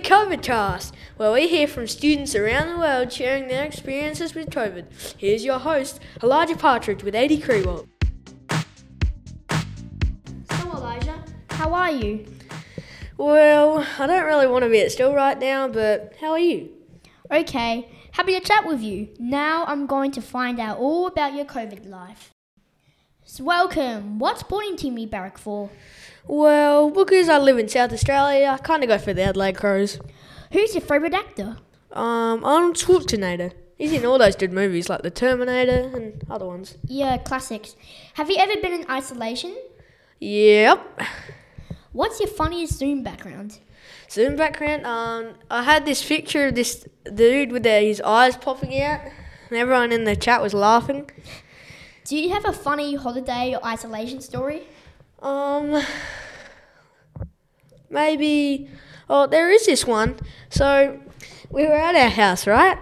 COVID Cast, where we hear from students around the world sharing their experiences with COVID. Here's your host, Elijah Partridge with Eddie Crewell. So, Elijah, how are you? Well, I don't really want to be at still right now, but how are you? Okay, happy to chat with you. Now I'm going to find out all about your COVID life. So welcome. What sporting team you barrack for? Well, because I live in South Australia, I kind of go for the Adelaide Crows. Who's your favourite actor? Um, Arnold Schwarzenegger. He's in all those good movies like The Terminator and other ones. Yeah, classics. Have you ever been in isolation? Yep. What's your funniest Zoom background? Zoom background. Um, I had this picture of this dude with the, his eyes popping out, and everyone in the chat was laughing. Do you have a funny holiday or isolation story? Um, maybe. Oh, there is this one. So we were at our house, right?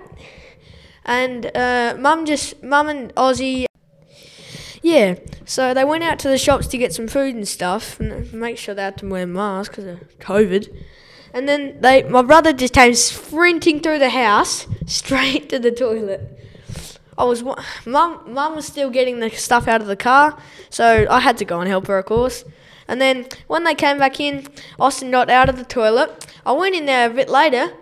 And uh, mum just mum and Ozzy. Yeah, so they went out to the shops to get some food and stuff, and make sure they had to wear masks because of COVID. And then they, my brother just came sprinting through the house straight to the toilet. I was mum. Mum was still getting the stuff out of the car, so I had to go and help her, of course. And then when they came back in, Austin got out of the toilet. I went in there a bit later.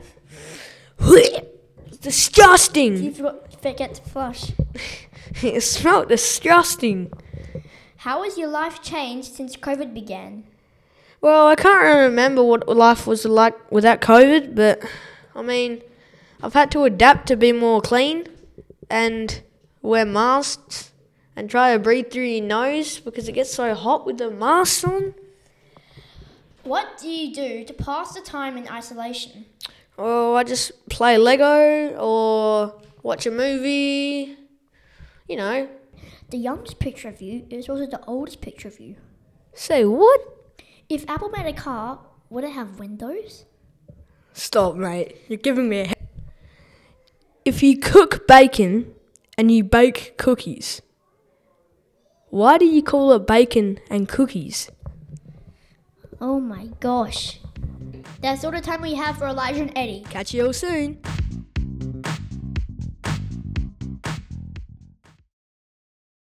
disgusting. You forget to flush. it smelled disgusting. How has your life changed since COVID began? Well, I can't really remember what life was like without COVID, but I mean, I've had to adapt to be more clean and wear masks and try to breathe through your nose because it gets so hot with the mask on. What do you do to pass the time in isolation? Oh, I just play Lego or watch a movie. You know. The youngest picture of you is also the oldest picture of you. Say what? If Apple made a car, would it have windows? Stop, mate. You're giving me a. If you cook bacon and you bake cookies, why do you call it bacon and cookies? Oh my gosh. That's all the time we have for Elijah and Eddie. Catch you all soon.